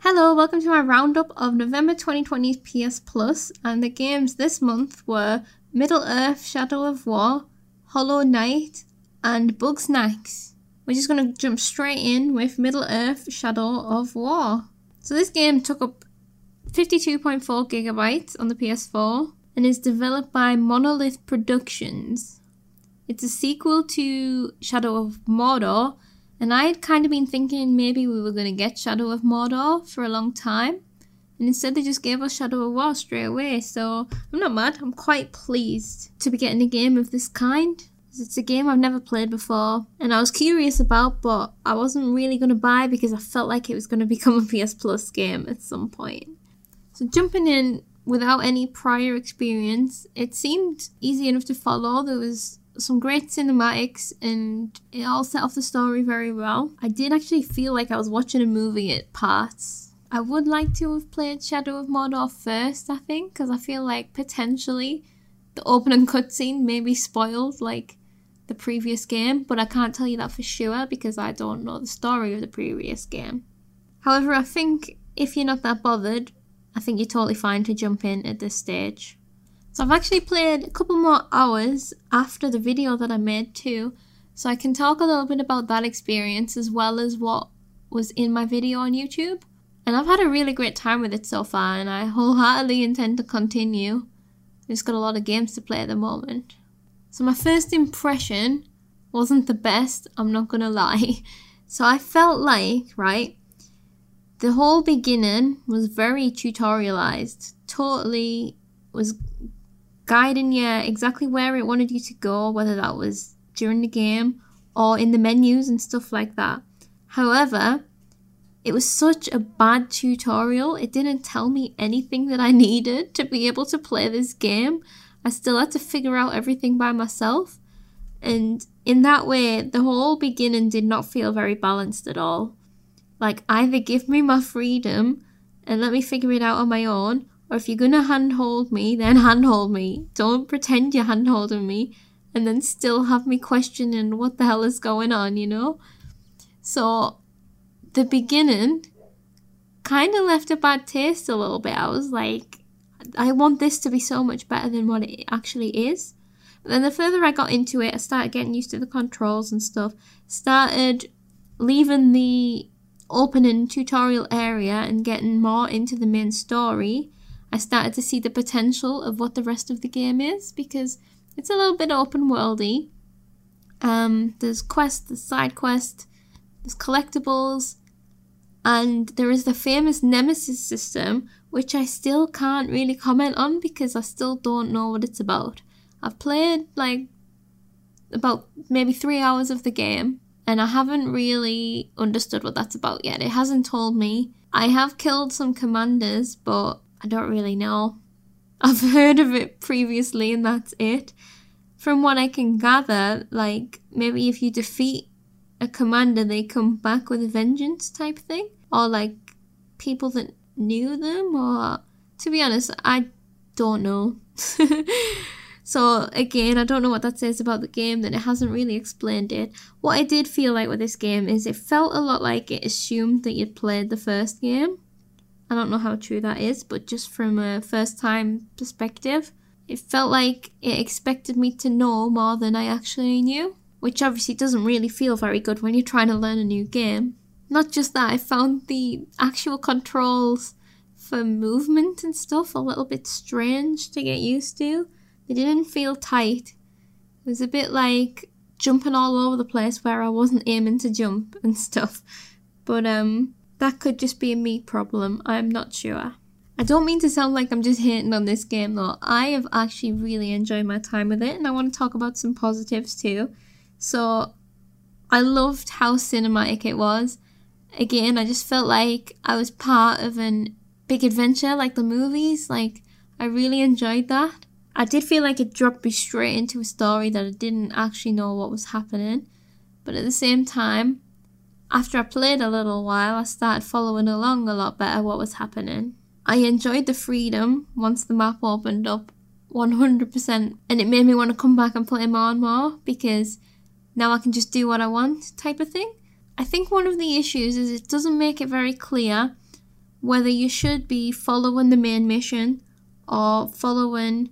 Hello, welcome to my roundup of November 2020's PS Plus, and the games this month were Middle Earth Shadow of War, Hollow Knight, and Bugsnax. We're just going to jump straight in with Middle Earth Shadow of War. So, this game took up 52.4 gigabytes on the PS4 and is developed by Monolith Productions. It's a sequel to Shadow of Mordor and I had kind of been thinking maybe we were going to get Shadow of Mordor for a long time. And instead, they just gave us Shadow of War straight away. So I'm not mad. I'm quite pleased to be getting a game of this kind. It's a game I've never played before and I was curious about, but I wasn't really going to buy because I felt like it was going to become a PS Plus game at some point. So, jumping in without any prior experience, it seemed easy enough to follow. There was some great cinematics and it all set off the story very well. I did actually feel like I was watching a movie at parts. I would like to have played Shadow of Mordor first, I think, because I feel like potentially the opening cutscene may be spoiled like the previous game, but I can't tell you that for sure because I don't know the story of the previous game. However, I think if you're not that bothered, I think you're totally fine to jump in at this stage. So I've actually played a couple more hours after the video that I made too, so I can talk a little bit about that experience as well as what was in my video on YouTube. And I've had a really great time with it so far, and I wholeheartedly intend to continue. I've just got a lot of games to play at the moment. So my first impression wasn't the best, I'm not gonna lie. So I felt like, right, the whole beginning was very tutorialized, totally was guiding you exactly where it wanted you to go, whether that was during the game or in the menus and stuff like that. However, it was such a bad tutorial, it didn't tell me anything that I needed to be able to play this game. I still had to figure out everything by myself. And in that way, the whole beginning did not feel very balanced at all. Like, either give me my freedom and let me figure it out on my own, or if you're gonna handhold me, then handhold me. Don't pretend you're handholding me and then still have me questioning what the hell is going on, you know? So the beginning kind of left a bad taste a little bit. I was like, I want this to be so much better than what it actually is. Then the further I got into it, I started getting used to the controls and stuff. Started leaving the opening tutorial area and getting more into the main story. I started to see the potential of what the rest of the game is because it's a little bit open worldy. Um, there's quests, there's side quests, there's collectibles, and there is the famous Nemesis system, which I still can't really comment on because I still don't know what it's about. I've played like about maybe three hours of the game, and I haven't really understood what that's about yet. It hasn't told me. I have killed some commanders, but I don't really know. I've heard of it previously and that's it. From what I can gather, like maybe if you defeat a commander, they come back with a vengeance type thing, or like people that knew them, or to be honest, I don't know. so again, I don't know what that says about the game. That it hasn't really explained it. What I did feel like with this game is it felt a lot like it assumed that you'd played the first game, I don't know how true that is, but just from a first time perspective, it felt like it expected me to know more than I actually knew, which obviously doesn't really feel very good when you're trying to learn a new game. Not just that, I found the actual controls for movement and stuff a little bit strange to get used to. They didn't feel tight. It was a bit like jumping all over the place where I wasn't aiming to jump and stuff. But um that could just be a me problem, I'm not sure. I don't mean to sound like I'm just hating on this game though. I have actually really enjoyed my time with it and I want to talk about some positives too. So I loved how cinematic it was. Again, I just felt like I was part of an big adventure like the movies. Like I really enjoyed that. I did feel like it dropped me straight into a story that I didn't actually know what was happening. But at the same time, after I played a little while, I started following along a lot better what was happening. I enjoyed the freedom once the map opened up 100%. And it made me want to come back and play more and more because now I can just do what I want type of thing. I think one of the issues is it doesn't make it very clear whether you should be following the main mission or following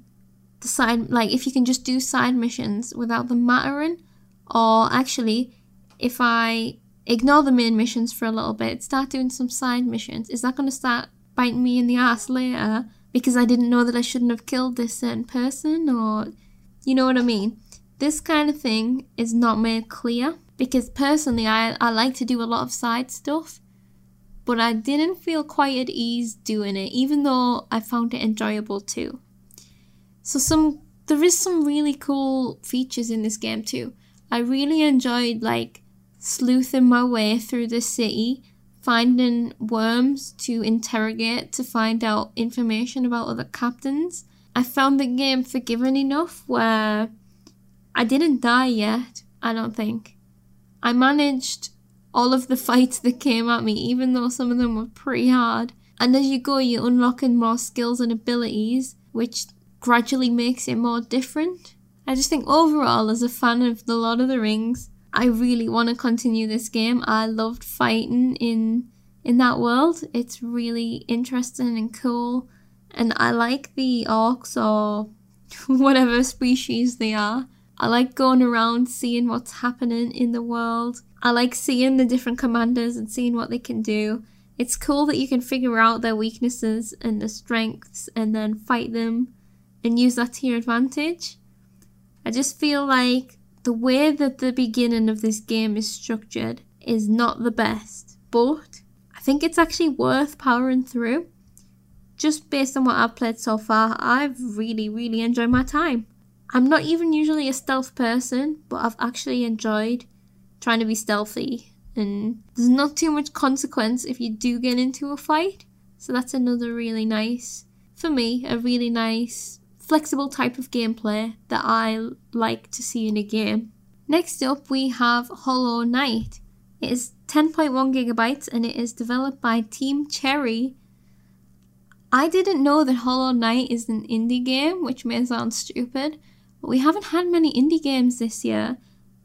the side, like if you can just do side missions without them mattering, or actually, if I ignore the main missions for a little bit, start doing some side missions, is that going to start biting me in the ass later because I didn't know that I shouldn't have killed this certain person, or you know what I mean? This kind of thing is not made clear because personally, I, I like to do a lot of side stuff, but I didn't feel quite at ease doing it, even though I found it enjoyable too. So some there is some really cool features in this game too. I really enjoyed like sleuthing my way through the city finding worms to interrogate to find out information about other captains. I found the game forgiving enough where I didn't die yet, I don't think. I managed all of the fights that came at me, even though some of them were pretty hard. And as you go, you're unlocking more skills and abilities, which gradually makes it more different. I just think overall, as a fan of The Lord of the Rings, I really want to continue this game. I loved fighting in in that world. It's really interesting and cool, and I like the orcs or whatever species they are. I like going around seeing what's happening in the world. I like seeing the different commanders and seeing what they can do. It's cool that you can figure out their weaknesses and their strengths and then fight them and use that to your advantage. I just feel like the way that the beginning of this game is structured is not the best, but I think it's actually worth powering through. Just based on what I've played so far, I've really, really enjoyed my time. I'm not even usually a stealth person, but I've actually enjoyed trying to be stealthy, and there's not too much consequence if you do get into a fight. So that's another really nice, for me, a really nice flexible type of gameplay that I like to see in a game. Next up, we have Hollow Knight. It is 10.1 gigabytes and it is developed by Team Cherry. I didn't know that Hollow Knight is an indie game, which may sound stupid, but we haven't had many indie games this year,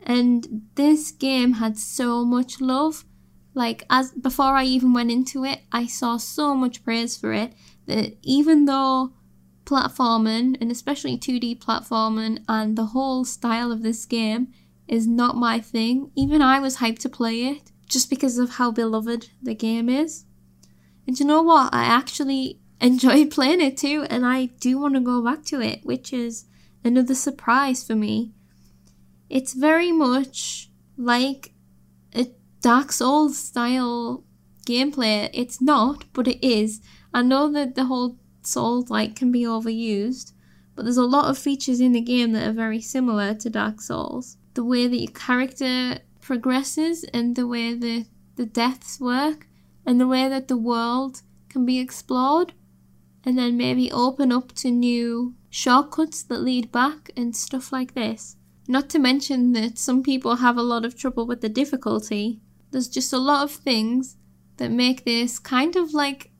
and this game had so much love. Like as before I even went into it, I saw so much praise for it that even though platforming, and especially 2D platforming, and the whole style of this game is not my thing. Even I was hyped to play it just because of how beloved the game is. And you know what? I actually enjoyed playing it too, and I do want to go back to it, which is another surprise for me. It's very much like a Dark Souls style gameplay. It's not, but it is. I know that the whole Souls like can be overused, but there's a lot of features in the game that are very similar to Dark Souls. The way that your character progresses and the way the, the deaths work and the way that the world can be explored and then maybe open up to new shortcuts that lead back and stuff like this. Not to mention that some people have a lot of trouble with the difficulty. There's just a lot of things that make this kind of like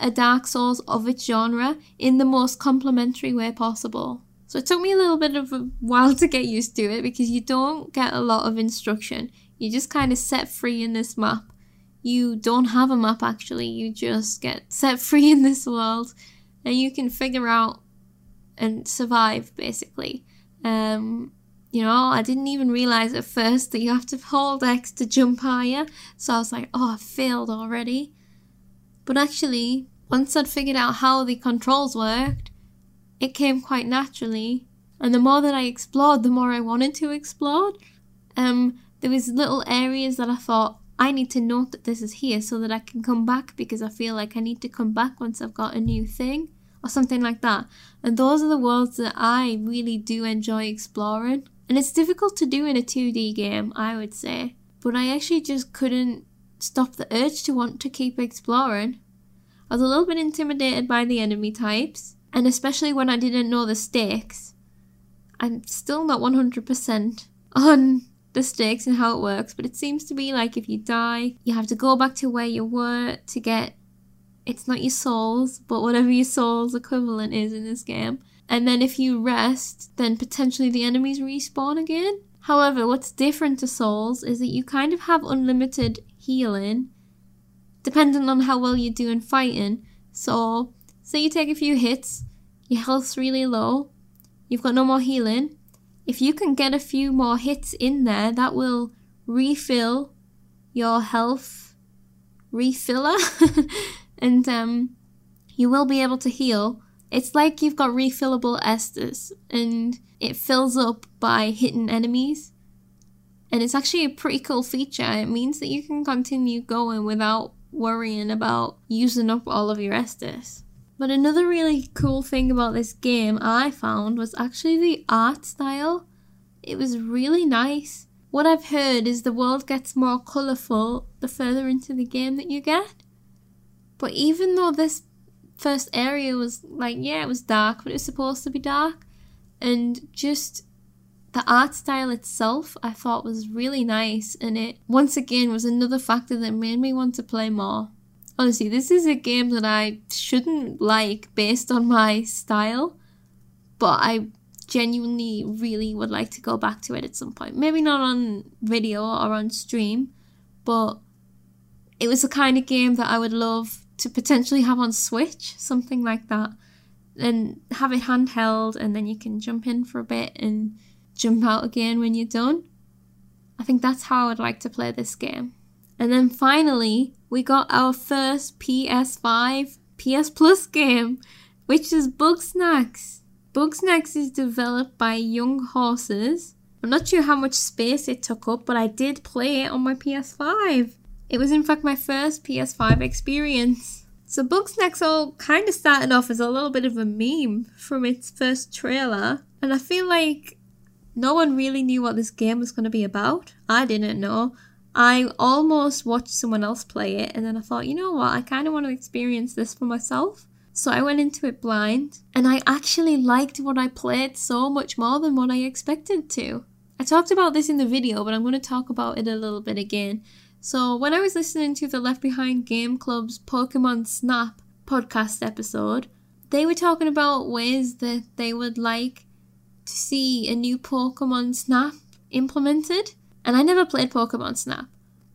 a Dark Souls of its genre in the most complimentary way possible. So it took me a little bit of a while to get used to it because you don't get a lot of instruction. You just kind of set free in this map. You don't have a map actually, you just get set free in this world and you can figure out and survive basically. Um, you know, I didn't even realize at first that you have to hold X to jump higher. So I was like, oh, I failed already. But actually, once I'd figured out how the controls worked, it came quite naturally. And the more that I explored, the more I wanted to explore. Um, there was little areas that I thought I need to note that this is here so that I can come back because I feel like I need to come back once I've got a new thing or something like that. And those are the worlds that I really do enjoy exploring. And it's difficult to do in a 2D game, I would say. But I actually just couldn't stop the urge to want to keep exploring. I was a little bit intimidated by the enemy types, and especially when I didn't know the stakes. I'm still not 100% on the stakes and how it works, but it seems to be like if you die, you have to go back to where you were to get it's not your souls, but whatever your soul's equivalent is in this game. And then if you rest, then potentially the enemies respawn again. However, what's different to Souls is that you kind of have unlimited healing, depending on how well you do in fighting. So, say you take a few hits, your health's really low, you've got no more healing. If you can get a few more hits in there, that will refill your health refiller, and um, you will be able to heal. It's like you've got refillable Estus, and it fills up by hitting enemies. And it's actually a pretty cool feature. It means that you can continue going without worrying about using up all of your Estus. But another really cool thing about this game I found was actually the art style. It was really nice. What I've heard is the world gets more colourful the further into the game that you get. But even though this first area was like, yeah, it was dark, but it was supposed to be dark, and just the art style itself I thought was really nice and it once again was another factor that made me want to play more. Honestly, this is a game that I shouldn't like based on my style, but I genuinely really would like to go back to it at some point. Maybe not on video or on stream, but it was the kind of game that I would love to potentially have on Switch, something like that. And have it handheld, and then you can jump in for a bit and jump out again when you're done. I think that's how I'd like to play this game. And then finally, we got our first PS5 PS Plus game, which is Bugsnax. Bugsnax is developed by Young Horses. I'm not sure how much space it took up, but I did play it on my PS5. It was in fact my first PS5 experience. So Bugsnax all kind of started off as a little bit of a meme from its first trailer, and I feel like no one really knew what this game was going to be about. I didn't know. I almost watched someone else play it, and then I thought, you know what, I kind of want to experience this for myself. So I went into it blind, and I actually liked what I played so much more than what I expected to. I talked about this in the video, but I'm going to talk about it a little bit again. So, when I was listening to the Left Behind Game Club's Pokemon Snap podcast episode, they were talking about ways that they would like to see a new Pokemon Snap implemented. And I never played Pokemon Snap.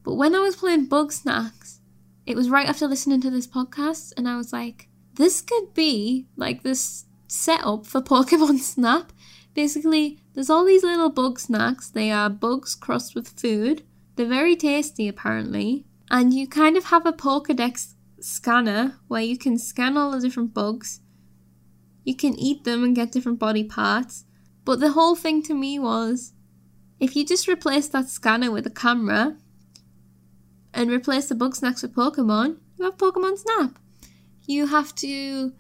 But when I was playing Bugsnax, it was right after listening to this podcast, and I was like, this could be like this setup for Pokemon Snap. Basically, there's all these little bug snacks. They are bugs crossed with food. They're very tasty, apparently. And you kind of have a Pokedex scanner where you can scan all the different bugs. You can eat them and get different body parts. But the whole thing to me was if you just replace that scanner with a camera and replace the bug snacks with Pokemon, you have Pokemon Snap you have to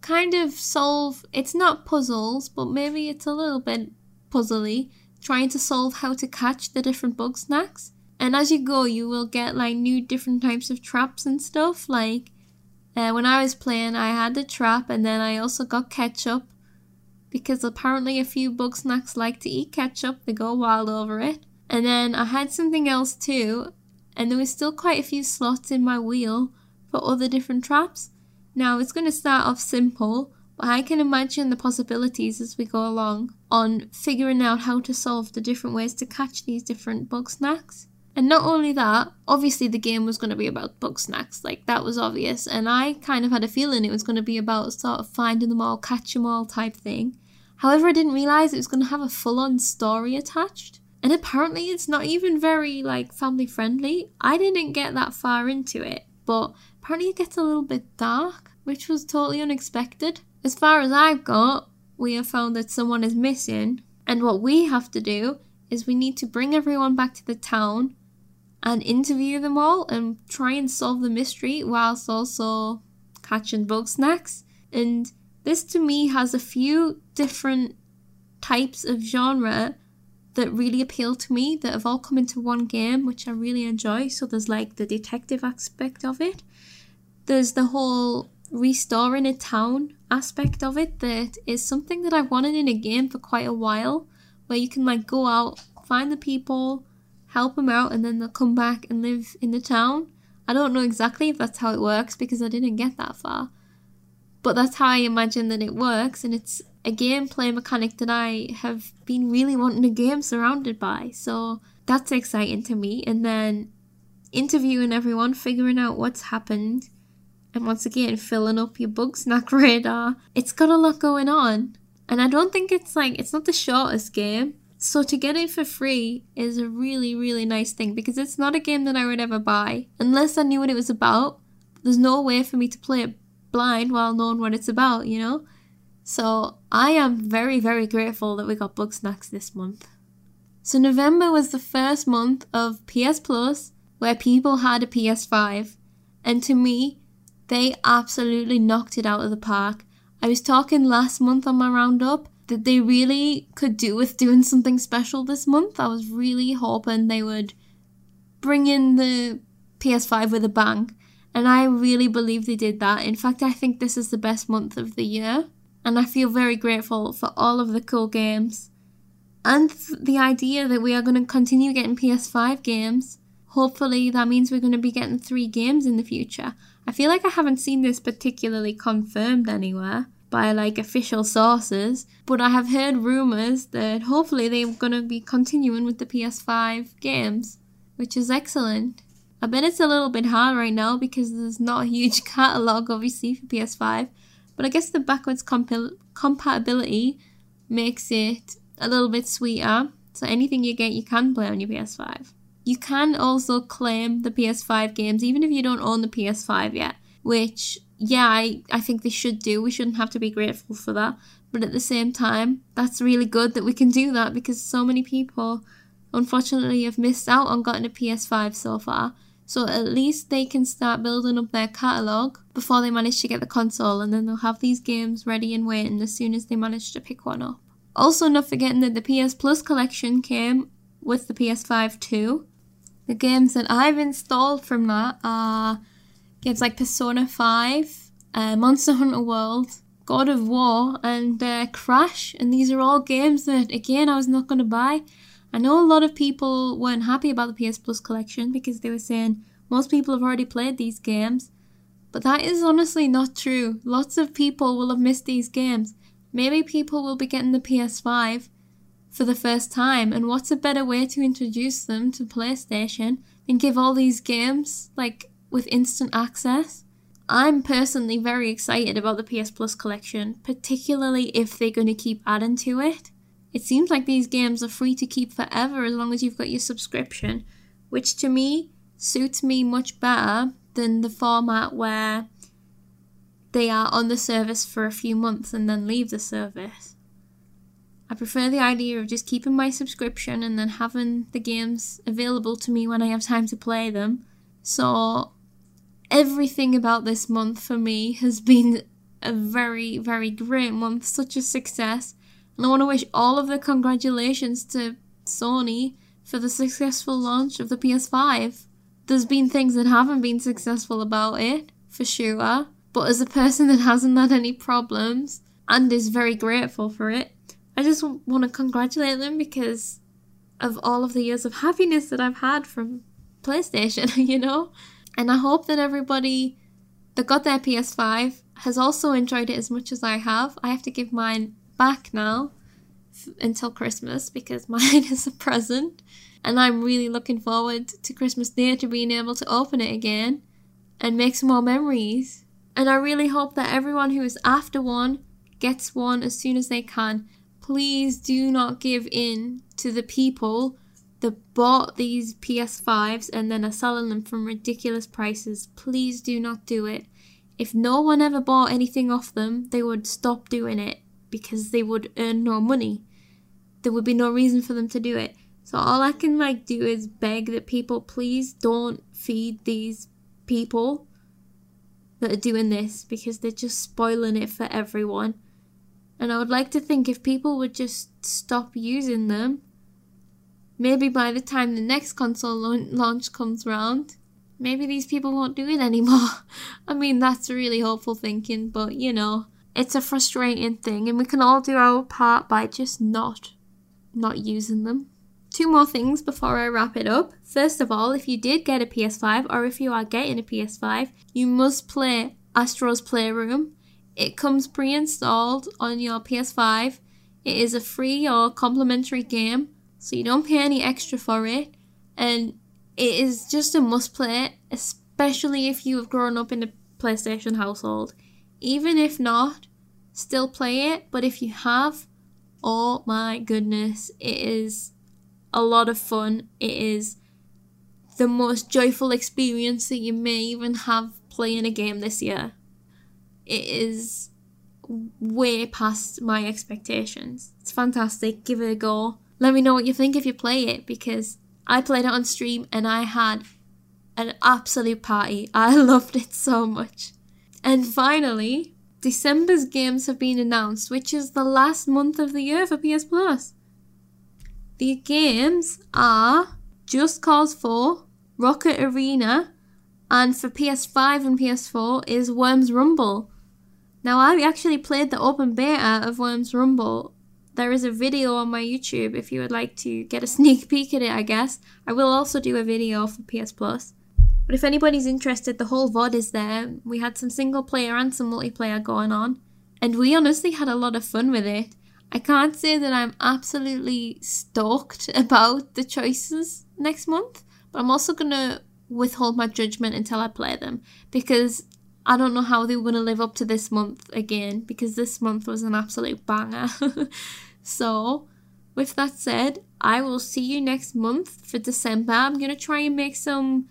kind of solve it's not puzzles, but maybe it's a little bit puzzly, trying to solve how to catch the different bug snacks. And as you go, you will get like new different types of traps and stuff. Like uh, when I was playing, I had the trap, and then I also got ketchup because apparently a few bug snacks like to eat ketchup. They go wild over it. And then I had something else too, and there was still quite a few slots in my wheel for other different traps. Now, it's going to start off simple, but I can imagine the possibilities as we go along on figuring out how to solve the different ways to catch these different bug snacks. And not only that, obviously the game was going to be about bug snacks, like that was obvious, and I kind of had a feeling it was going to be about sort of finding them all, catch them all type thing. However, I didn't realize it was going to have a full on story attached. And apparently it's not even very like family friendly. I didn't get that far into it, but apparently it gets a little bit dark, which was totally unexpected. As far as I've got, we have found that someone is missing, and what we have to do is we need to bring everyone back to the town and interview them all and try and solve the mystery whilst also catching Bugsnax. And this to me has a few different types of genre that really appeal to me that have all come into one game, which I really enjoy. So there's like the detective aspect of it, there's the whole restoring a town aspect of it that is something that I've wanted in a game for quite a while, where you can like go out, find the people, help them out, and then they'll come back and live in the town. I don't know exactly if that's how it works because I didn't get that far. But that's how I imagine that it works, and it's a gameplay mechanic that I have been really wanting a game surrounded by. So that's exciting to me. And then interviewing everyone, figuring out what's happened, and once again, filling up your Bugsnak radar. It's got a lot going on. And I don't think it's like, it's not the shortest game. So to get it for free is a really, really nice thing because it's not a game that I would ever buy unless I knew what it was about. There's no way for me to play it blind while knowing what it's about, you know? So I am very, very grateful that we got Bugsnax this month. So November was the first month of PS Plus where people had a PS5. And to me, they absolutely knocked it out of the park. I was talking last month on my roundup that they really could do with doing something special this month. I was really hoping they would bring in the PS5 with a bang. And I really believe they did that. In fact, I think this is the best month of the year. And I feel very grateful for all of the cool games. And the idea that we are going to continue getting PS5 games. Hopefully, that means we're going to be getting three games in the future. I feel like I haven't seen this particularly confirmed anywhere by like official sources, but I have heard rumours that hopefully they're going to be continuing with the PS5 games, which is excellent. I bet it's a little bit hard right now because there's not a huge catalogue obviously for PS5, but I guess the backwards comp- compatibility makes it a little bit sweeter. So anything you get, you can play on your PS5. You can also claim the PS5 games even if you don't own the PS5 yet, which yeah, I, I think they should do. We shouldn't have to be grateful for that. But at the same time, that's really good that we can do that because so many people, unfortunately, have missed out on getting a PS5 so far. So at least they can start building up their catalogue before they manage to get the console, and then they'll have these games ready and waiting as soon as they manage to pick one up. Also, not forgetting that the PS Plus collection came with the PS5 too. The games that I've installed from that are Games like Persona 5, uh, Monster Hunter World, God of War, and uh, Crash. And these are all games that, again, I was not going to buy. I know a lot of people weren't happy about the PS Plus collection because they were saying most people have already played these games. But that is honestly not true. Lots of people will have missed these games. Maybe people will be getting the PS5 for the first time, and what's a better way to introduce them to PlayStation than give all these games like with instant access. I'm personally very excited about the PS Plus collection, particularly if they're going to keep adding to it. It seems like these games are free to keep forever as long as you've got your subscription, which to me suits me much better than the format where they are on the service for a few months and then leave the service. I prefer the idea of just keeping my subscription and then having the games available to me when I have time to play them. So everything about this month for me has been a very, very great month, such a success. I want to wish all of the congratulations to Sony for the successful launch of the PS5. There's been things that haven't been successful about it, for sure. But as a person that hasn't had any problems and is very grateful for it, I just want to congratulate them because of all of the years of happiness that I've had from PlayStation, you know? And I hope that everybody that got their PS5 has also enjoyed it as much as I have. I have to give mine back now f- until Christmas because mine is a present. And I'm really looking forward to Christmas Day to being able to open it again and make some more memories. And I really hope that everyone who is after one gets one as soon as they can. Please do not give in to the people that bought these PS5s and then are selling them from ridiculous prices, please do not do it. If no one ever bought anything off them, they would stop doing it because they would earn no money. There would be no reason for them to do it. So all I can like do is beg that people please don't feed these people that are doing this because they're just spoiling it for everyone. And I would like to think if people would just stop using them Maybe by the time the next console launch comes round, maybe these people won't do it anymore. I mean, that's really hopeful thinking, but you know, it's a frustrating thing, and we can all do our part by just not, not using them. Two more things before I wrap it up. First of all, if you did get a PS5 or if you are getting a PS5, you must play Astro's Playroom. It comes pre installed on your PS5. It is a free or complimentary game, so you don't pay any extra for it. And it is just a must play, especially if you have grown up in a PlayStation household. Even if not, still play it. But if you have, oh my goodness, it is a lot of fun. It is the most joyful experience that you may even have playing a game this year. It is way past my expectations. It's fantastic. Give it a go. Let me know what you think if you play it because I played it on stream and I had an absolute party. I loved it so much. And finally, December's games have been announced, which is the last month of the year for PS Plus. The games are Just Cause 4, Rocket Arena, and for PS5 and PS4 is Worms Rumble. Now, I actually played the open beta of Worms Rumble. There is a video on my YouTube if you would like to get a sneak peek at it, I guess. I will also do a video for PS Plus. But if anybody's interested, the whole VOD is there. We had some single player and some multiplayer going on. And we honestly had a lot of fun with it. I can't say that I'm absolutely stoked about the choices next month, but I'm also going to withhold my judgment until I play them because I don't know how they were going to live up to this month again because this month was an absolute banger. so, with that said, I will see you next month for December. I'm going to try and make some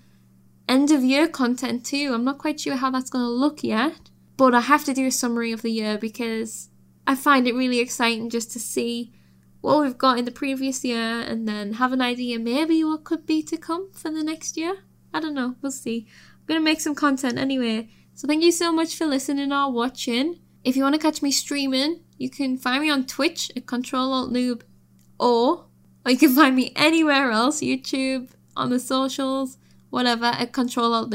end of year content too. I'm not quite sure how that's going to look yet, but I have to do a summary of the year because I find it really exciting just to see what we've got in the previous year and then have an idea maybe what could be to come for the next year. I don't know, we'll see. I'm going to make some content anyway. So thank you so much for listening or watching. If you want to catch me streaming, you can find me on Twitch at Control Alt Noob or, or you can find me anywhere else, YouTube, on the socials, whatever, at Control Alt.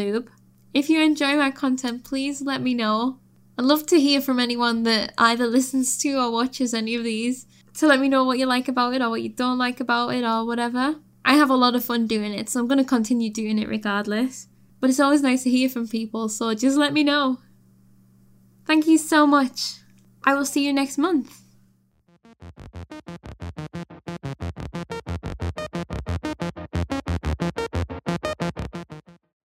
If you enjoy my content, please let me know. I'd love to hear from anyone that either listens to or watches any of these to let me know what you like about it or what you don't like about it or whatever. I have a lot of fun doing it, so I'm going to continue doing it regardless. But it's always nice to hear from people, so just let me know. Thank you so much. I will see you next month.